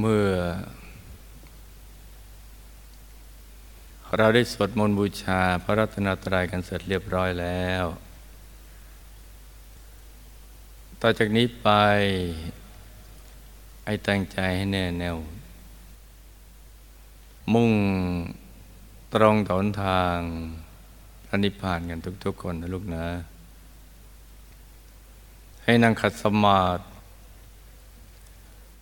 เมื่อ เราได้สวดมนต์บูชาพระรัตนตรัยกันเสร็จเรียบร้อยแล้ว ต่อจากนี้ไปให้ตั้งใจให้แน่แน่วมุ่งตรงต่อทางพระนิพพานกันทุก ๆ คนนะลูกนะ ให้นั่งขัดสมาธิ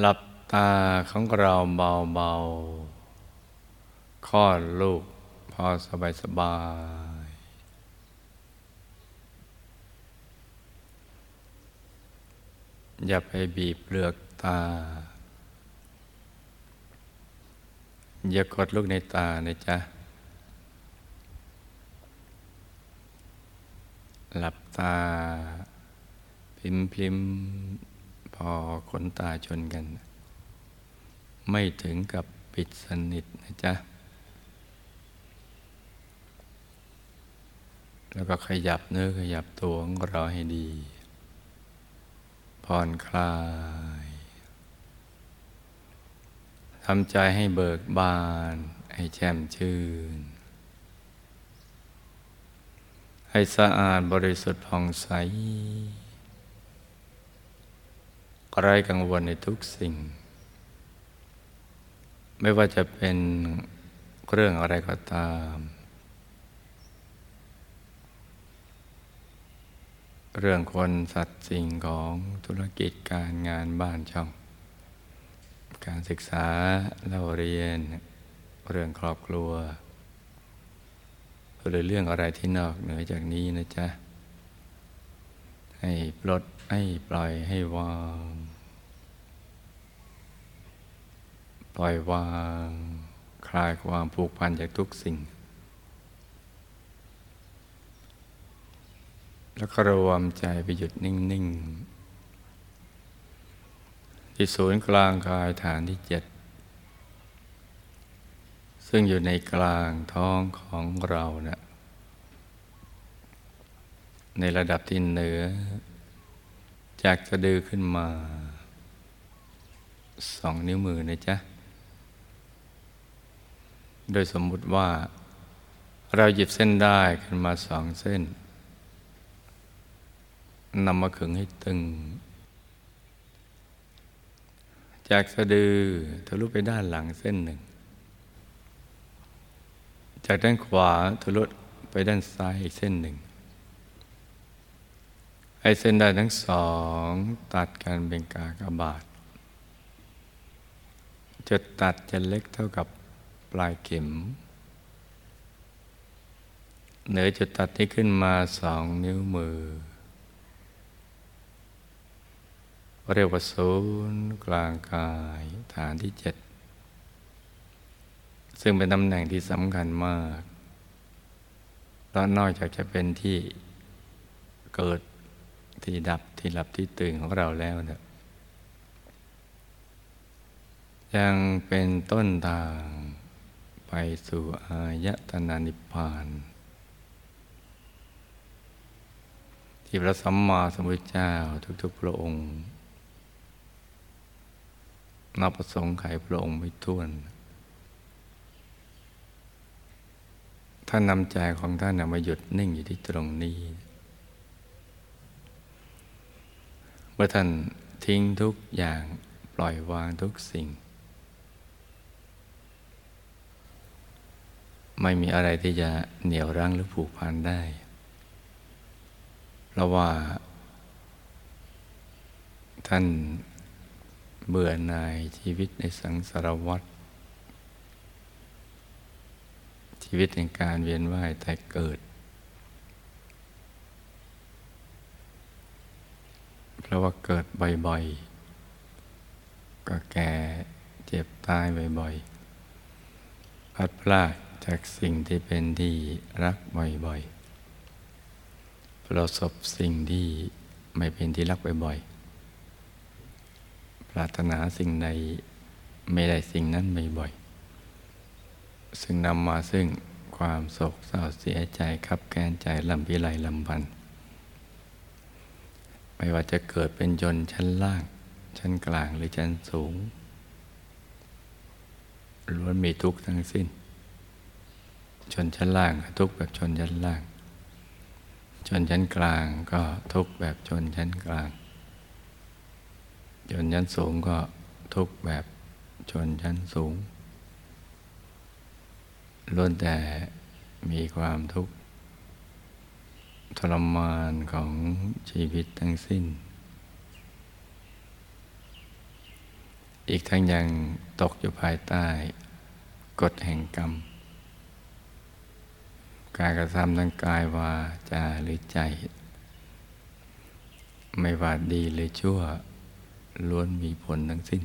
หลับตาของเราเบาๆคลอดลูกพอสบายสบายอย่าไปบีบเปลือกตา อย่ากดลูกในตานะจ๊ะ หลับตา พิมพิม พอขนตาชนกัน ไม่ถึงกับปิดสนิทนะจ๊ะ แล้วก็ขยับเนื้อขยับตัวของเราให้ดี ผ่อนคลายทำใจให้เบิกบาน ให้แช่มชื่น ให้สะอาดบริสุทธิ์ผ่องใส ไร้กังวลในทุกสิ่ง ไม่ว่าจะเป็นเรื่องอะไรก็ตาม เรื่องคนสัตว์สิ่งของธุรกิจการงานบ้านช่อง การศึกษาเราเรียน เรื่องครอบครัว หรือเรื่องอะไรที่นอกเหนือจากนี้นะจ๊ะให้ปลดให้ปล่อยให้วาง ปล่อยวาง คลายความผูกพันจากทุกสิ่ง แล้วก็รวมใจไปหยุดนิ่ง ๆ ที่ศูนย์กลางกายฐานที่เจ็ดซึ่งอยู่ในกลางท้องของเรานะในระดับที่เหนือ จากสะดือขึ้นมาสองนิ้วมือนะจ๊ะ โดยสมมุติว่า เราหยิบเส้นได้ขึ้นมาสองเส้นนำมาขึงให้ตึง จากสะดือทะลุไปด้านหลังเส้นหนึ่ง จากด้านขวาทะลุไปด้านซ้ายอีกเส้นหนึ่งไอ้เส้นได้ทั้งสองตัดกันเป็นกากบาทจุดตัดจะเล็กเท่ากับ ปลายเข็ม เหนือจุดตัดที่ขึ้นมาสองนิ้วมือ เรียกว่าศูนย์กลางกายฐานที่เจ็ด ซึ่งเป็นตำแหน่งที่สำคัญมากแล้วนอกจากจะเป็นที่เกิดที่ดับที่หลับที่ตื่นของเราแล้วเนี่ยยังเป็นต้นทาง ไปสู่อายตนานิพพาน ที่พระสัมมาสัมพุทธเจ้าทุกๆพระองค์นับประสงค์ไขพระองค์ไม่ท้วน ท่านนำใจของท่านมาหยุดนิ่งอยู่ที่ตรงนี้ เมื่อท่านทิ้งทุกอย่างปล่อยวางทุกสิ่ง ไม่มีอะไรที่จะเหนี่ยวรั้งหรือผูกพันได้เพราะว่า ท่านเบื่อหน่ายชีวิตในสังสารวัฏชีวิตในการเวียนว่ายแต่เกิด เพราะว่าเกิดบ่อยๆ ก็แก่เจ็บตายบ่อยๆ พัดพลาด จากสิ่งที่เป็นที่รักบ่อยๆ ประสบสิ่งที่ไม่เป็นที่รักบ่อยๆ ปรารถนาสิ่งใดไม่ได้สิ่งนั้นบ่อยๆ ซึ่งนำมาซึ่งความโศกเศร้าเสียใจขับแค้นใจลำพิไรลำพัน ไม่ว่าจะเกิดเป็นยนชั้นล่าง ชั้นกลางหรือชั้นสูงล้วนมีทุกข์ทั้งสิ้น ชนชั้นล่างก็ทุกแบบชนชั้นล่าง ชนชั้นกลางก็ทุกแบบชนชั้นกลาง ชนชั้นสูงก็ทุกแบบชนชั้นสูงล้วนแต่มีความทุกข์ทรมานของชีวิตทั้งสิ้น อีกทั้งยังตกอยู่ภายใต้กฎแห่งกรรม การกระทำทางกายวาจาหรือใจ ไม่ว่าดีหรือชั่ว ล้วนมีผลทั้งสิ้น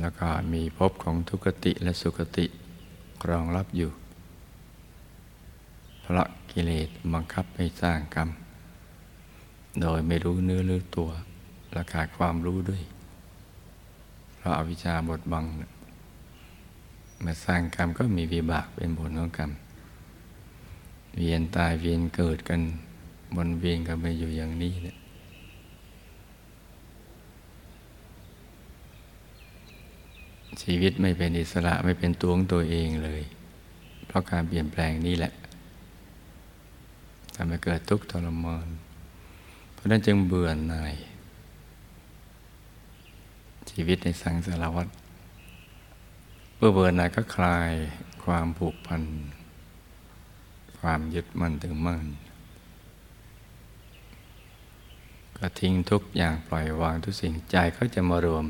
แล้วก็มีภพของทุกติและสุคติรองรับอยู่ เพราะกิเลสบังคับให้สร้างกรรม โดยไม่รู้เนื้อรู้ตัวและขาดความรู้ด้วย เพราะอาวิชชาบดบัง มาสร้างกรรมก็มีวิบากเป็นผลของกรรม เวียนตายเวียนเกิดกันบนเวียนกันไปอยู่อย่างนี้เนี่ยชีวิตไม่เป็นอิสระไม่เป็นตัวของตัวเองเลย เพราะการเปลี่ยนแปลงนี้แหละทำให้เกิดทุกข์ทรมานเพราะนั้นจึงเบื่อหน่าย ชีวิตในสังสารวัฏ เมื่อเบื่อหน่ายก็คลายความผูกพัน ความยึดมั่นถึงมั่นก็ทิ้งทุกอย่างปล่อยวางทุกสิ่งใจเขาจะมารวม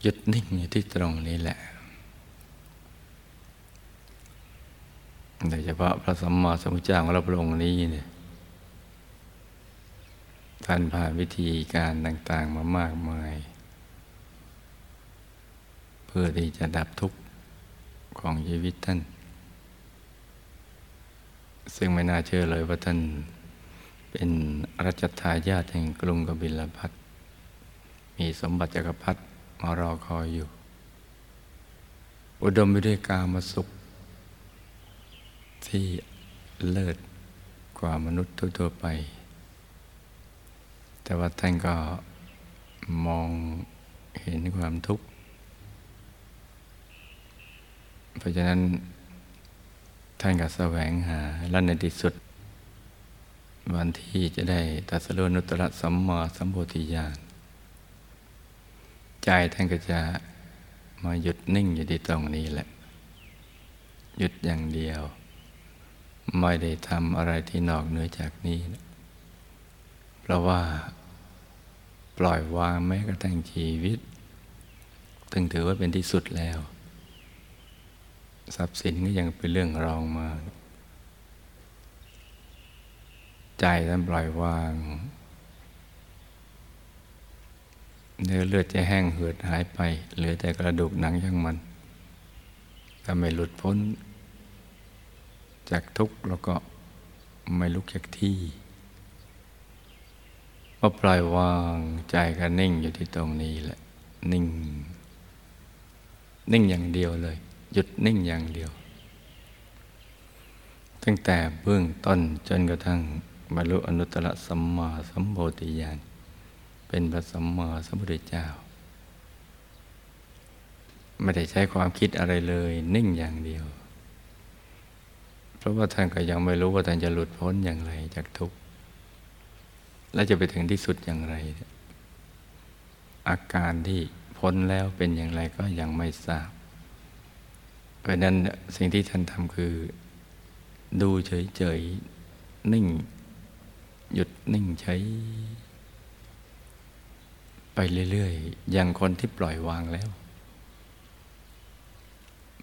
หยุดนิ่งอยู่ที่ตรงนี้แหละโดยเฉพาะพระสัมมาสัมพุทธเจ้าของเราพระองค์นี้เนี่ยท่านผ่านวิธีการต่าง ๆมามากมาย พื่อที่จะดับทุกข์ของชีวิตท่าน ซึ่งไม่น่าเชื่อเลยว่าท่านเป็นรัชทายาทแห่งกรุงกบิลพัทมีสมบัติจักรพรรดิมารอคอยอยู่ อุดมไปด้วยกามสุข ที่เลิศกว่ามนุษย์ทั่วไป แต่ว่าท่านก็มองเห็นความทุกข์ เพราะฉะนั้นท่านก็แสวงหาและในที่สุด วันที่จะได้ตัสรุนุตระสัมมาสัมโพธิญาณใจท่านก็จะมาหยุดนิ่งอยู่ที่ตรงนี้แหละ หยุดอย่างเดียว ไม่ได้ทำอะไรที่นอกเหนือจากนี้ เพราะว่าปล่อยวางแม้กระทั่งชีวิตตึงถือว่าเป็นที่สุดแล้ว ทรัพย์สินก็ยังเป็นเรื่องรองมา ใจท่านปล่อยวาง เนื้อเลือดจะแห้งเหือดหายไป เหลือแต่กระดูกหนังช่างมัน ถ้าไม่หลุดพ้น จากทุกข์แล้วก็ไม่ลุกจากที่พอปล่อยวางใจก็นิ่งอยู่ที่ตรงนี้แหละ นิ่ง นิ่งอย่างเดียวเลย หยุดนิ่งอย่างเดียว ตั้งแต่เบื้องต้นจนกระทั่งบรรลุอนุตตรสัมมาสัมโพธิญาณเป็นพระสัมมาสัมพุทธเจ้า ไม่ได้ใช้ความคิดอะไรเลย นิ่งอย่างเดียว เพราะว่าท่านก็ยังไม่รู้ว่าท่านจะหลุดพ้นอย่างไรจากทุกข์และจะไปถึงที่สุดอย่างไร อาการที่พ้นแล้วเป็นอย่างไรก็ยังไม่ทราบ เพราะนั้นสิ่งที่ท่านทำคือ ดูเฉยๆ นิ่ง หยุดนิ่งใช้ไปเรื่อยๆ อย่างคนที่ปล่อยวางแล้ว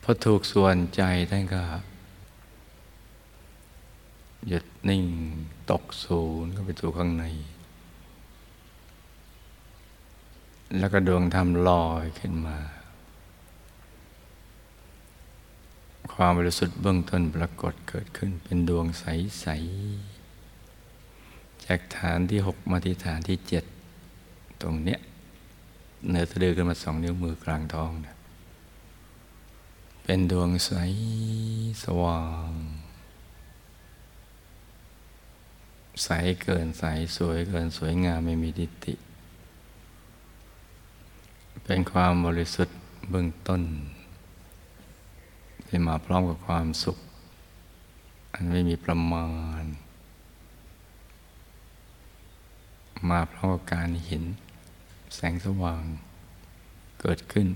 พอถูกส่วนใจท่านก็หยุดนิ่งตกศูนย์เข้าไปสู่ข้างใน แล้วก็ดวงธรรมลอยขึ้นมา ความบริสุทธิ์เบื้องต้นปรากฏเกิดขึ้นเป็นดวงใส ๆ จากฐานที่หกมาที่ฐานที่เจ็ดตรงเนี้ยเนื้อสะดือขึ้นมาสองนิ้วมือกลางท้องนะเป็นดวงใสสว่าง ใสเกินใสสวยเกินสวยงามไม่มีดิติ เป็นความบริสุทธิ์เบื้องต้น ที่มาพร้อมกับความสุข อันไม่มีประมาณ มาพร้อมกับการเห็นแสงสว่าง เกิดขึ้น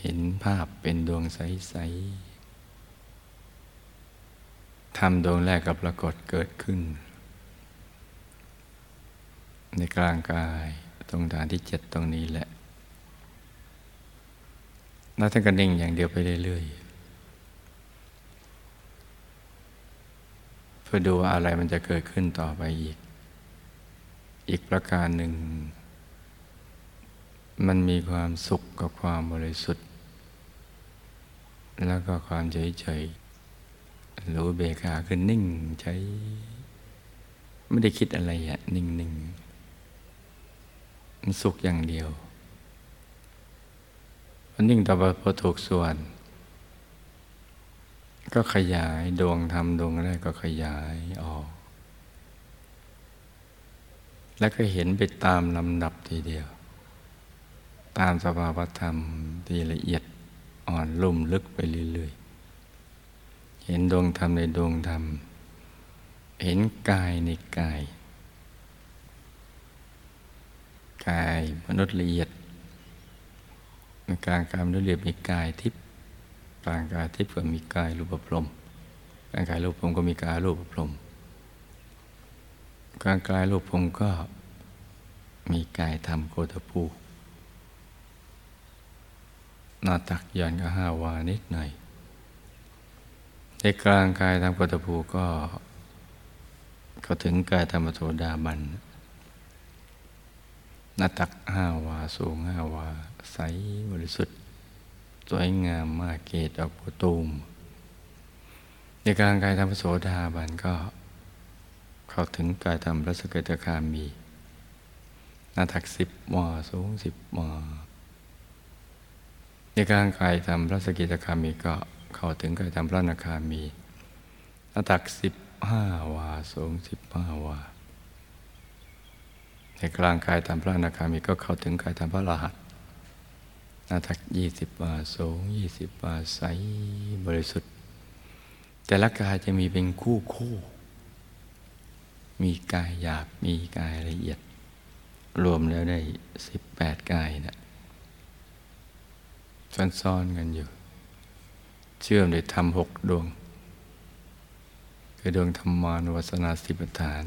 เห็นภาพเป็นดวงใสๆทำดวงแรกกับปรากฏเกิดขึ้น ในกลางกายตรงฐานที่เจ็ดตรงนี้แหละแล้วท่านก็นิ่งอย่างเดียวไปเรื่อยๆ เพื่อดูว่าอะไรมันจะเกิดขึ้นต่อไปอีก อีกประการหนึ่ง มันมีความสุขกับความบริสุทธิ์ แล้วก็ความเฉยเฉยรู้เบกาคือนิ่งใช้ ไม่ได้คิดอะไรอะนิ่งนิ่งมันสุขอย่างเดียวมันนิ่งต่อไปพอถูกส่วน ก็ขยายดวงธรรมดวงแรกก็ขยายออก แล้วก็เห็นไปตามลำดับทีเดียว ตามสภาวธรรมที่ละเอียดอ่อนลุ่มลึกไปเรื่อยๆ เห็นดวงธรรมในดวงธรรม เห็นกายในกาย กายมนุษย์ละเอียดในกลางกายมนุษย์ละเอียดมีกายทิพย์ กางกายทิพย์ก็มีกายรูปพรมกางกายรูปพรมก็มีกายรูปพรมกางกายรูปพรมก็มีกายธรรมโกตภูหน้าตักย่อนก็ห้าวานิดหน่อย ในกลางกายทำกตภูก็ ก็ถึงกายธรรมโสดาบันหน้าตักห้าวาสูงห้าวาใสบริสุทธิ์ สวยงามมากเกตออกโปตูม ในกลางกายธรรมโสดาบันก็ เข้าถึงกายธรรมรัศกตคามีหน้าตักสิบวาสูงสิบวาในการกายทำพระสกิตคามีก็เข้าถึงกายทำพระนาคามีหน้าตักสิบห้าวาสูงสิบห้าวาในกลางกายทำพระนาคามีก็เข้าถึงกายทำพระรหัส หน้าตักยี่สิบวาสูงยี่สิบวาใสบริสุทธิ์ แต่ละกายจะมีเป็นคู่คู่ มีกายหยาบมีกายละเอียด รวมแล้วได้สิบแปดกายนะซ่อนๆกันอยู่ เชื่อมด้วยธรรมหกดวง คือดวงธรรมานุวัสนาสิบฐาน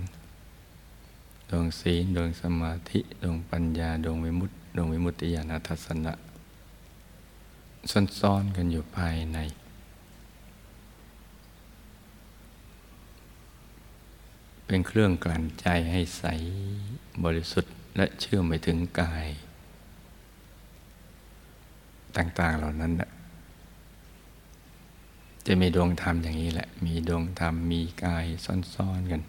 ดวงศีลดวงสมาธิดวงปัญญาดวงวิมุตติดวงวิมุตติญาณทัศนะ ซ่อนๆกันอยู่ภายใน เป็นเครื่องกลั่นใจให้ใสบริสุทธิ์และเชื่อมไปถึงกาย ต่าง ๆเหล่านั้นจะมีดวงธรรมอย่างนี้แหละ มีดวงธรรมมีกายซ่อนๆกัน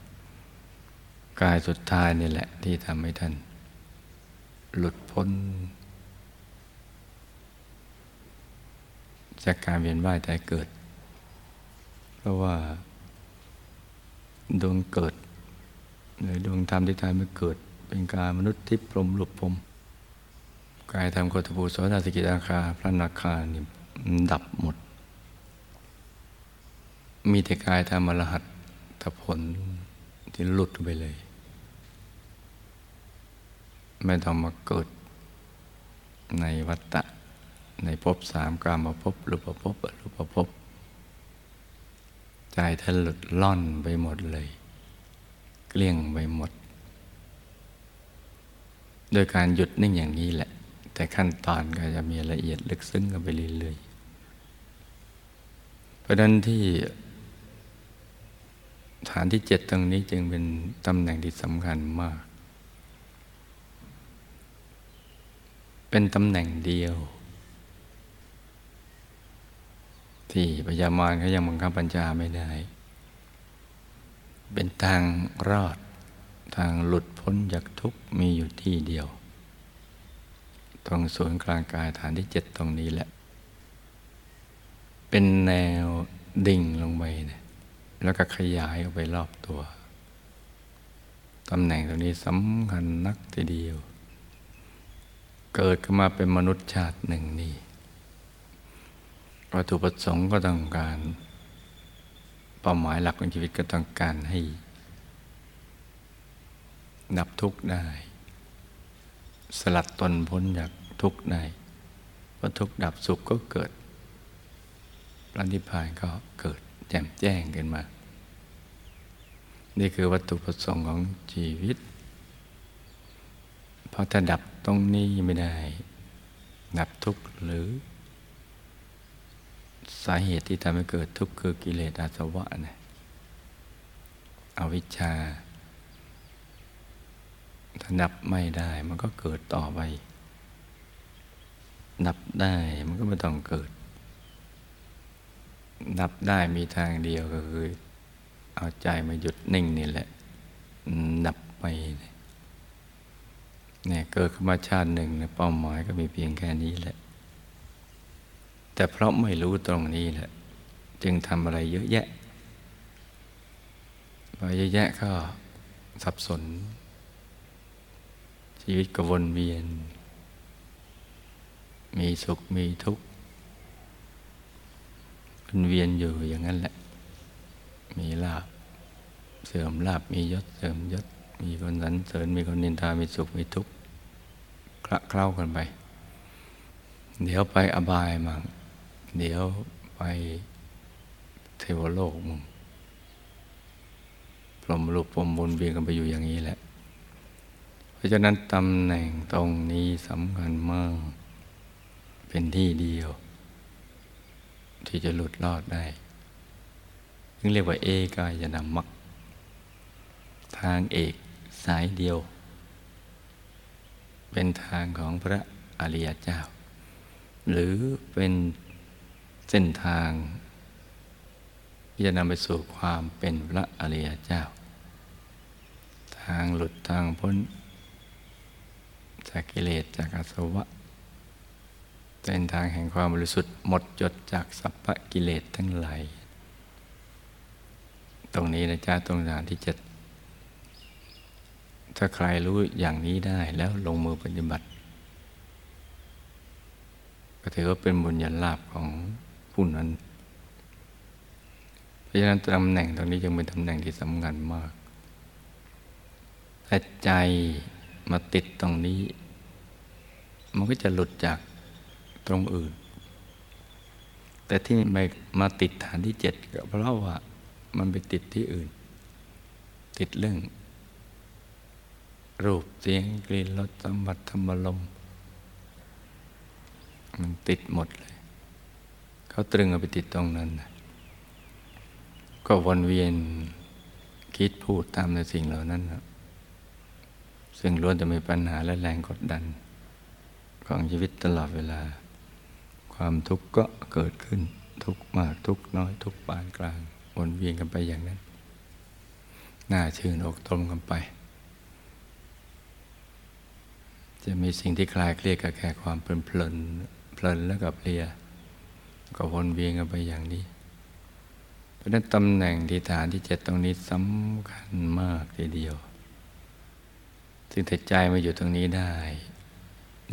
กายสุดท้ายนี่แหละที่ทำให้ท่าน หลุดพ้น จากการเวียนว่ายตายเกิด เพราะว่า ดวงเกิดหรือดวงธรรมที่ทำให้เกิด เป็นการมนุษย์ที่พรมหลุดพรมกายธรรมโคตภูโสดาสกิทาคา พระนาคานี่ดับหมด มีแต่กายธรรมรหัตถผลที่หลุดไปเลย ไม่ต้องมาเกิดในวัฏฏะ ในภพสามกามาภพรูปภพรูปภพใจท่านหลุดล่อนไปหมดเลย เกลี้ยงไปหมด โดยการหยุดนิ่งอย่างนี้แหละ แต่ขั้นตอนก็จะมีละเอียดลึกซึ้งกันไปเรื่อยๆเพราะนั้นที่ฐานที่เจ็ดตรงนี้จึงเป็นตำแหน่งที่สำคัญมาก เป็นตำแหน่งเดียว ที่พญามารเขายังบังคับปัญญาไม่ได้ เป็นทางรอดทางหลุดพ้นจากทุกข์มีอยู่ที่เดียว ตรงศูนย์กลางกายฐานที่เจ็ดตรงนี้แหละ เป็นแนวดิ่งลงไปเนี่ยแล้วก็ขยายออกไปรอบตัวตำแหน่งตรงนี้สำคัญนักทีเดียว เกิดขึ้นมาเป็นมนุษย์ชาติหนึ่งนี่ วัตถุประสงค์ก็ต้องการ เป้าหมายหลักของชีวิตก็ต้องการให้ ดับทุกข์ได้ สลัดตนพ้นจากทุกข์ได้พอทุกข์ดับสุขก็เกิดพระนิพพานก็เกิดแจ่มแจ้งขึ้นมา นี่คือวัตถุประสงค์ของชีวิต เพราะถ้าดับตรงนี้ไม่ได้ ดับทุกข์หรือ สาเหตุที่ทำให้เกิดทุกข์คือกิเลสอาสวะนะอวิชชาถ้าดับไม่ได้มันก็เกิดต่อไปดับได้มันก็ไม่ต้องเกิดดับได้มีทางเดียวก็คือ เอาใจมาหยุดนิ่งนี่แหละดับไปเนี่ยเกิดขึ้นมาชาติหนึ่งเป้าหมายก็มีเพียงแค่นี้แหละ แต่เพราะไม่รู้ตรงนี้แหละ จึงทำอะไรเยอะแยะพอเยอะแยะก็สับสน ชีวิตก็วนเวียน มีสุขมีทุกข์วนเวียนอยู่อย่างนั้นแหละ มีลาบเสื่อมลาบมียศเสื่อมยศ มีคนสรรเสริญมีคนนินทามีสุขมีทุกข์คละเคล้ากันไป เดี๋ยวไปอบายมั่ง เดี๋ยวไปเทวโลกมั่งพรหมลูกพรหมวนเวียนกันไปอยู่อย่างนี้แหละ เพราะฉะนั้นตำแหน่งตรงนี้สำคัญมาก เป็นที่เดียว ที่จะหลุดรอดได้ซึ่งเรียกว่าเอกายนามักทางเอกสายเดียว เป็นทางของพระอริยเจ้า หรือเป็น เส้นทางที่จะนำไปสู่ความเป็นพระอริยเจ้า ทางหลุดทางพ้น จากกิเลสจากอาสวะ เส้นทางแห่งความบริสุทธิ์หมดจดจากสัพพกิเลสทั้งหลาย ตรงนี้นะจ๊ะตรงฐานที่จะถ้าใครรู้อย่างนี้ได้แล้วลงมือปฏิบัติก็ถือว่าเป็นบุญญาลาภของ ผู้นั้น เพราะฉะนั้นตำแหน่งตรงนี้ยังเป็นตำแหน่งที่สำคัญมากถ้าใจมาติดตรงนี้ มันก็จะหลุดจากตรงอื่น แต่ที่ไม่มาติดฐานที่เจ็ดก็เพราะว่ามันไปติดที่อื่น ติดเรื่อง รูปเสียงกลิ่นรสสัมผัสธรรมลมมันติดหมดเลย เขาตรึงเอาไปติดตรงนั้น ก็วนเวียนคิดพูดตามในสิ่งเหล่านั้นนะซึ่งล้วนจะมีปัญหาและแรงกดดัน ของชีวิตตลอดเวลา ความทุกข์ก็เกิดขึ้นทุกมากทุกน้อยทุกปานกลางวนเวียนกันไปอย่างนั้น น่าชื่นอกตมกันไป จะมีสิ่งที่คลายเครียดกับแค่ความเพลินเพลินเพลินแล้วกับเพลีย ก็วนเวียนกันไปอย่างนี้ เพราะนั้นตำแหน่งที่ฐานที่เจ็ดตรงนี้สำคัญมากทีเดียว ซึ่งถ้าใจมาอยู่ตรงนี้ได้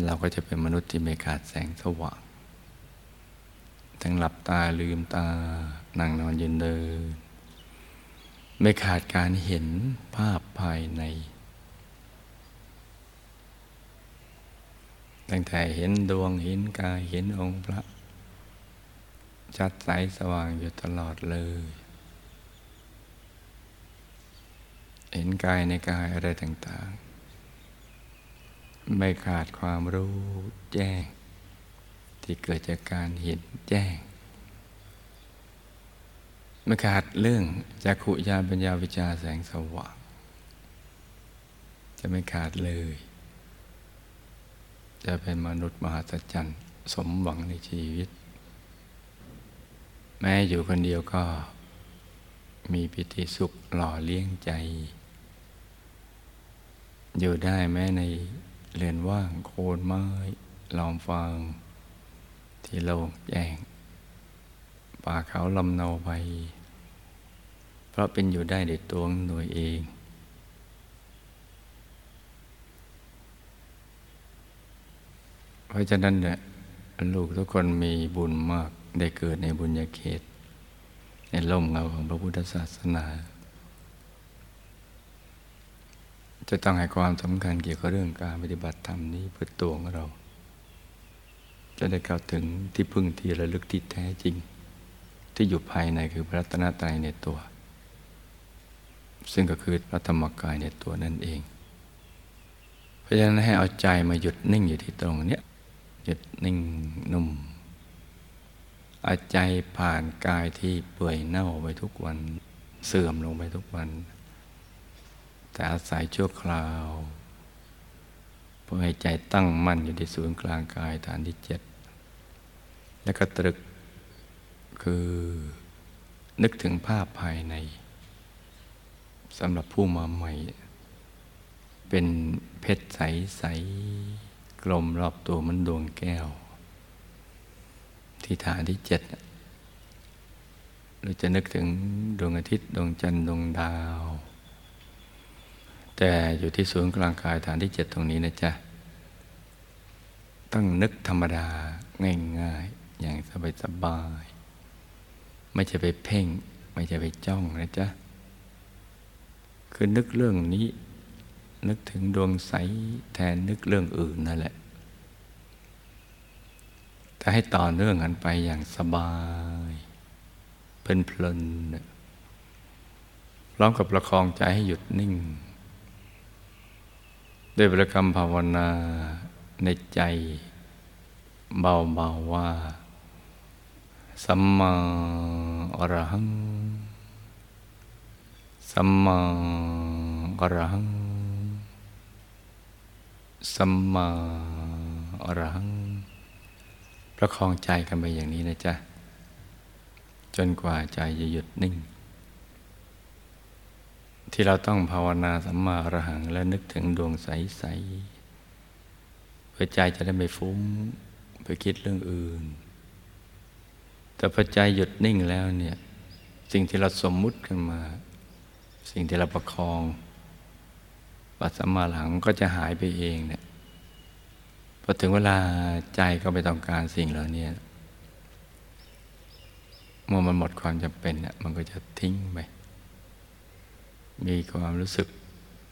เราก็จะเป็นมนุษย์ที่ไม่ขาดแสงสว่าง ทั้งหลับตาลืมตา นั่งนอนยืนเดิน ไม่ขาดการเห็นภาพภายในตั้งแต่เห็นดวงเห็นกายเห็นองค์พระ ชัดใสสว่างอยู่ตลอดเลย เห็นกายในกายอะไรต่างๆ ไม่ขาดความรู้แจ้ง ที่เกิดจากการเห็นแจ้ง ไม่ขาดเรื่องจักขุญาปัญญาวิชาแสงสว่าง จะไม่ขาดเลย จะเป็นมนุษย์มหัศจรรย์สมหวังในชีวิต แม้อยู่คนเดียวก็มีปิติสุขหล่อเลี้ยงใจ อยู่ได้แม้ในเรือนว่างโคนไม้ลอมฟางที่โล่งแจ้งป่าเขาลำเนาไป เพราะเป็นอยู่ได้ในตัวหน่วยเอง เพราะฉะนั้นเนี่ยลูกทุกคนมีบุญมาก ได้เกิดในบุญญาเขต ในล่มเงาของพระพุทธศาสนา จะต้องให้ความสำคัญเกี่ยวกับเรื่องการปฏิบัติธรรมนี้เพื่อตัวของเรา จะได้เข้าถึงที่พึ่งที่ระลึกที่แท้จริง ที่อยู่ภายในคือพระรัตนตรัยในตัว ซึ่งก็คือพระธรรมกายในตัวนั่นเอง เพราะฉะนั้นให้เอาใจมาหยุดนิ่งอยู่ที่ตรงนี้หยุดนิ่งนุ่ม อาใจผ่านกายที่เปื่อยเน่าไปทุกวัน เสื่อมลงไปทุกวัน แต่อาศัยชั่วคราวเพื่อให้ใจตั้งมั่นอยู่ที่ศูนย์กลางกายฐานที่เจ็ดแล้วก็ตรึกคือนึกถึงภาพภายในสำหรับผู้มาใหม่ เป็นเพชรใส ๆ กลมรอบตัวมันดวงแก้ว ที่ฐานที่เจ็ดเราจะนึกถึงดวงอาทิตย์ดวงจันทร์ดวงดาว แต่อยู่ที่ศูนย์กลางกายฐานที่เจ็ดตรงนี้นะจ๊ะ ต้องนึกธรรมดาง่ายๆ อย่างสบายๆ ไม่จะไปเพ่ง ไม่จะไปจ้องนะจ๊ะ คือนึกเรื่องนี้ นึกถึงดวงใสแทนนึกเรื่องอื่นนั่นแหละ แต่ให้ต่อเนื่องกันไปอย่างสบาย เพลินๆร้องกับประคองใจให้หยุดนิ่ง ด้วยบริกรรมภาวนาในใจเบาๆว่า สัมมาอรหัง สัมมาอรหัง สัมมาอรหัง ประคองใจกันไปอย่างนี้นะจ๊ะ จนกว่าใจจะหยุดนิ่ง ที่เราต้องภาวนาสัมมาอรหังและนึกถึงดวงใส ๆ เพื่อใจจะได้ไม่ฟุ้งไปคิดเรื่องอื่น แต่พอใจหยุดนิ่งแล้วเนี่ย สิ่งที่เราสมมุติขึ้นมา สิ่งที่เราประคองปัสสัมมาหลังก็จะหายไปเองเนี่ย พอถึงเวลาใจก็ไม่ต้องการสิ่งเหล่านี้เมื่อมันหมดความจำเป็นเนี่ยมันก็จะทิ้งไป มีความรู้สึก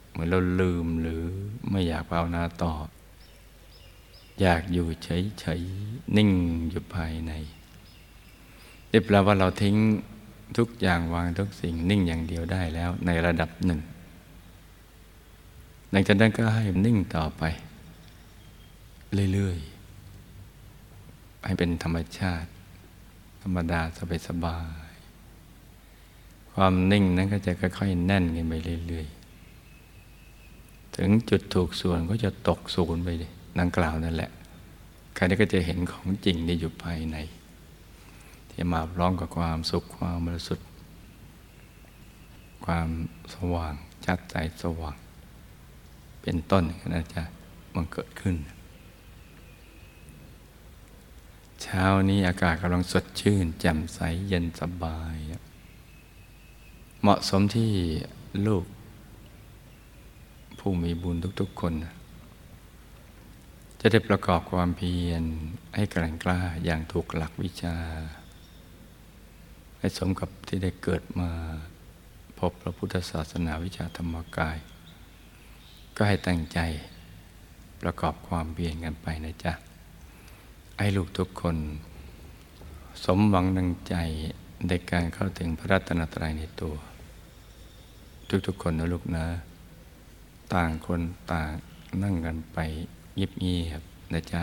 เหมือนเราลืมหรือไม่อยากภาวนาต่อ อยากอยู่เฉยๆนิ่งอยู่ภายในนี่แปลว่าเราทิ้งทุกอย่างวางทุกสิ่งนิ่งอย่างเดียวได้แล้วในระดับหนึ่ง หลังจากนั้นก็ให้นิ่งต่อไป เรื่อยๆ ให้เป็นธรรมชาติ ธรรมดาสบายๆความนิ่งนั้นก็จะค่อยๆ แน่นกันไปเรื่อยๆ ถึงจุดถูกส่วนก็จะตกศูนย์ไปดังกล่าวนั่นแหละใครนก็จะเห็นของจริงที่อยู่ภายในที่มาพร้อมกับความสุขความบริสุทธิ์ความสว่างชัดใจสว่าง เป็นต้นนะจ๊ะมันเกิดขึ้น เช้านี้อากาศกำลังสดชื่น แจ่มใสเย็นสบาย เหมาะสมที่ลูก ผู้มีบุญทุกๆคน จะได้ประกอบความเพียรให้กลั่นกล้าอย่างถูกหลักวิชา ให้สมกับที่ได้เกิดมาพบพระพุทธศาสนาวิชาธรรมกาย ก็ให้ตั้งใจประกอบความเพียรกันไปนะจ๊ะ ให้ลูกทุกคน สมหวังดังใจในการเข้าถึงพระรัตนตรัยในตัว ทุกๆคนนะลูกนะ ต่างคนต่างนั่งกันไปเงียบๆนะจ๊ะ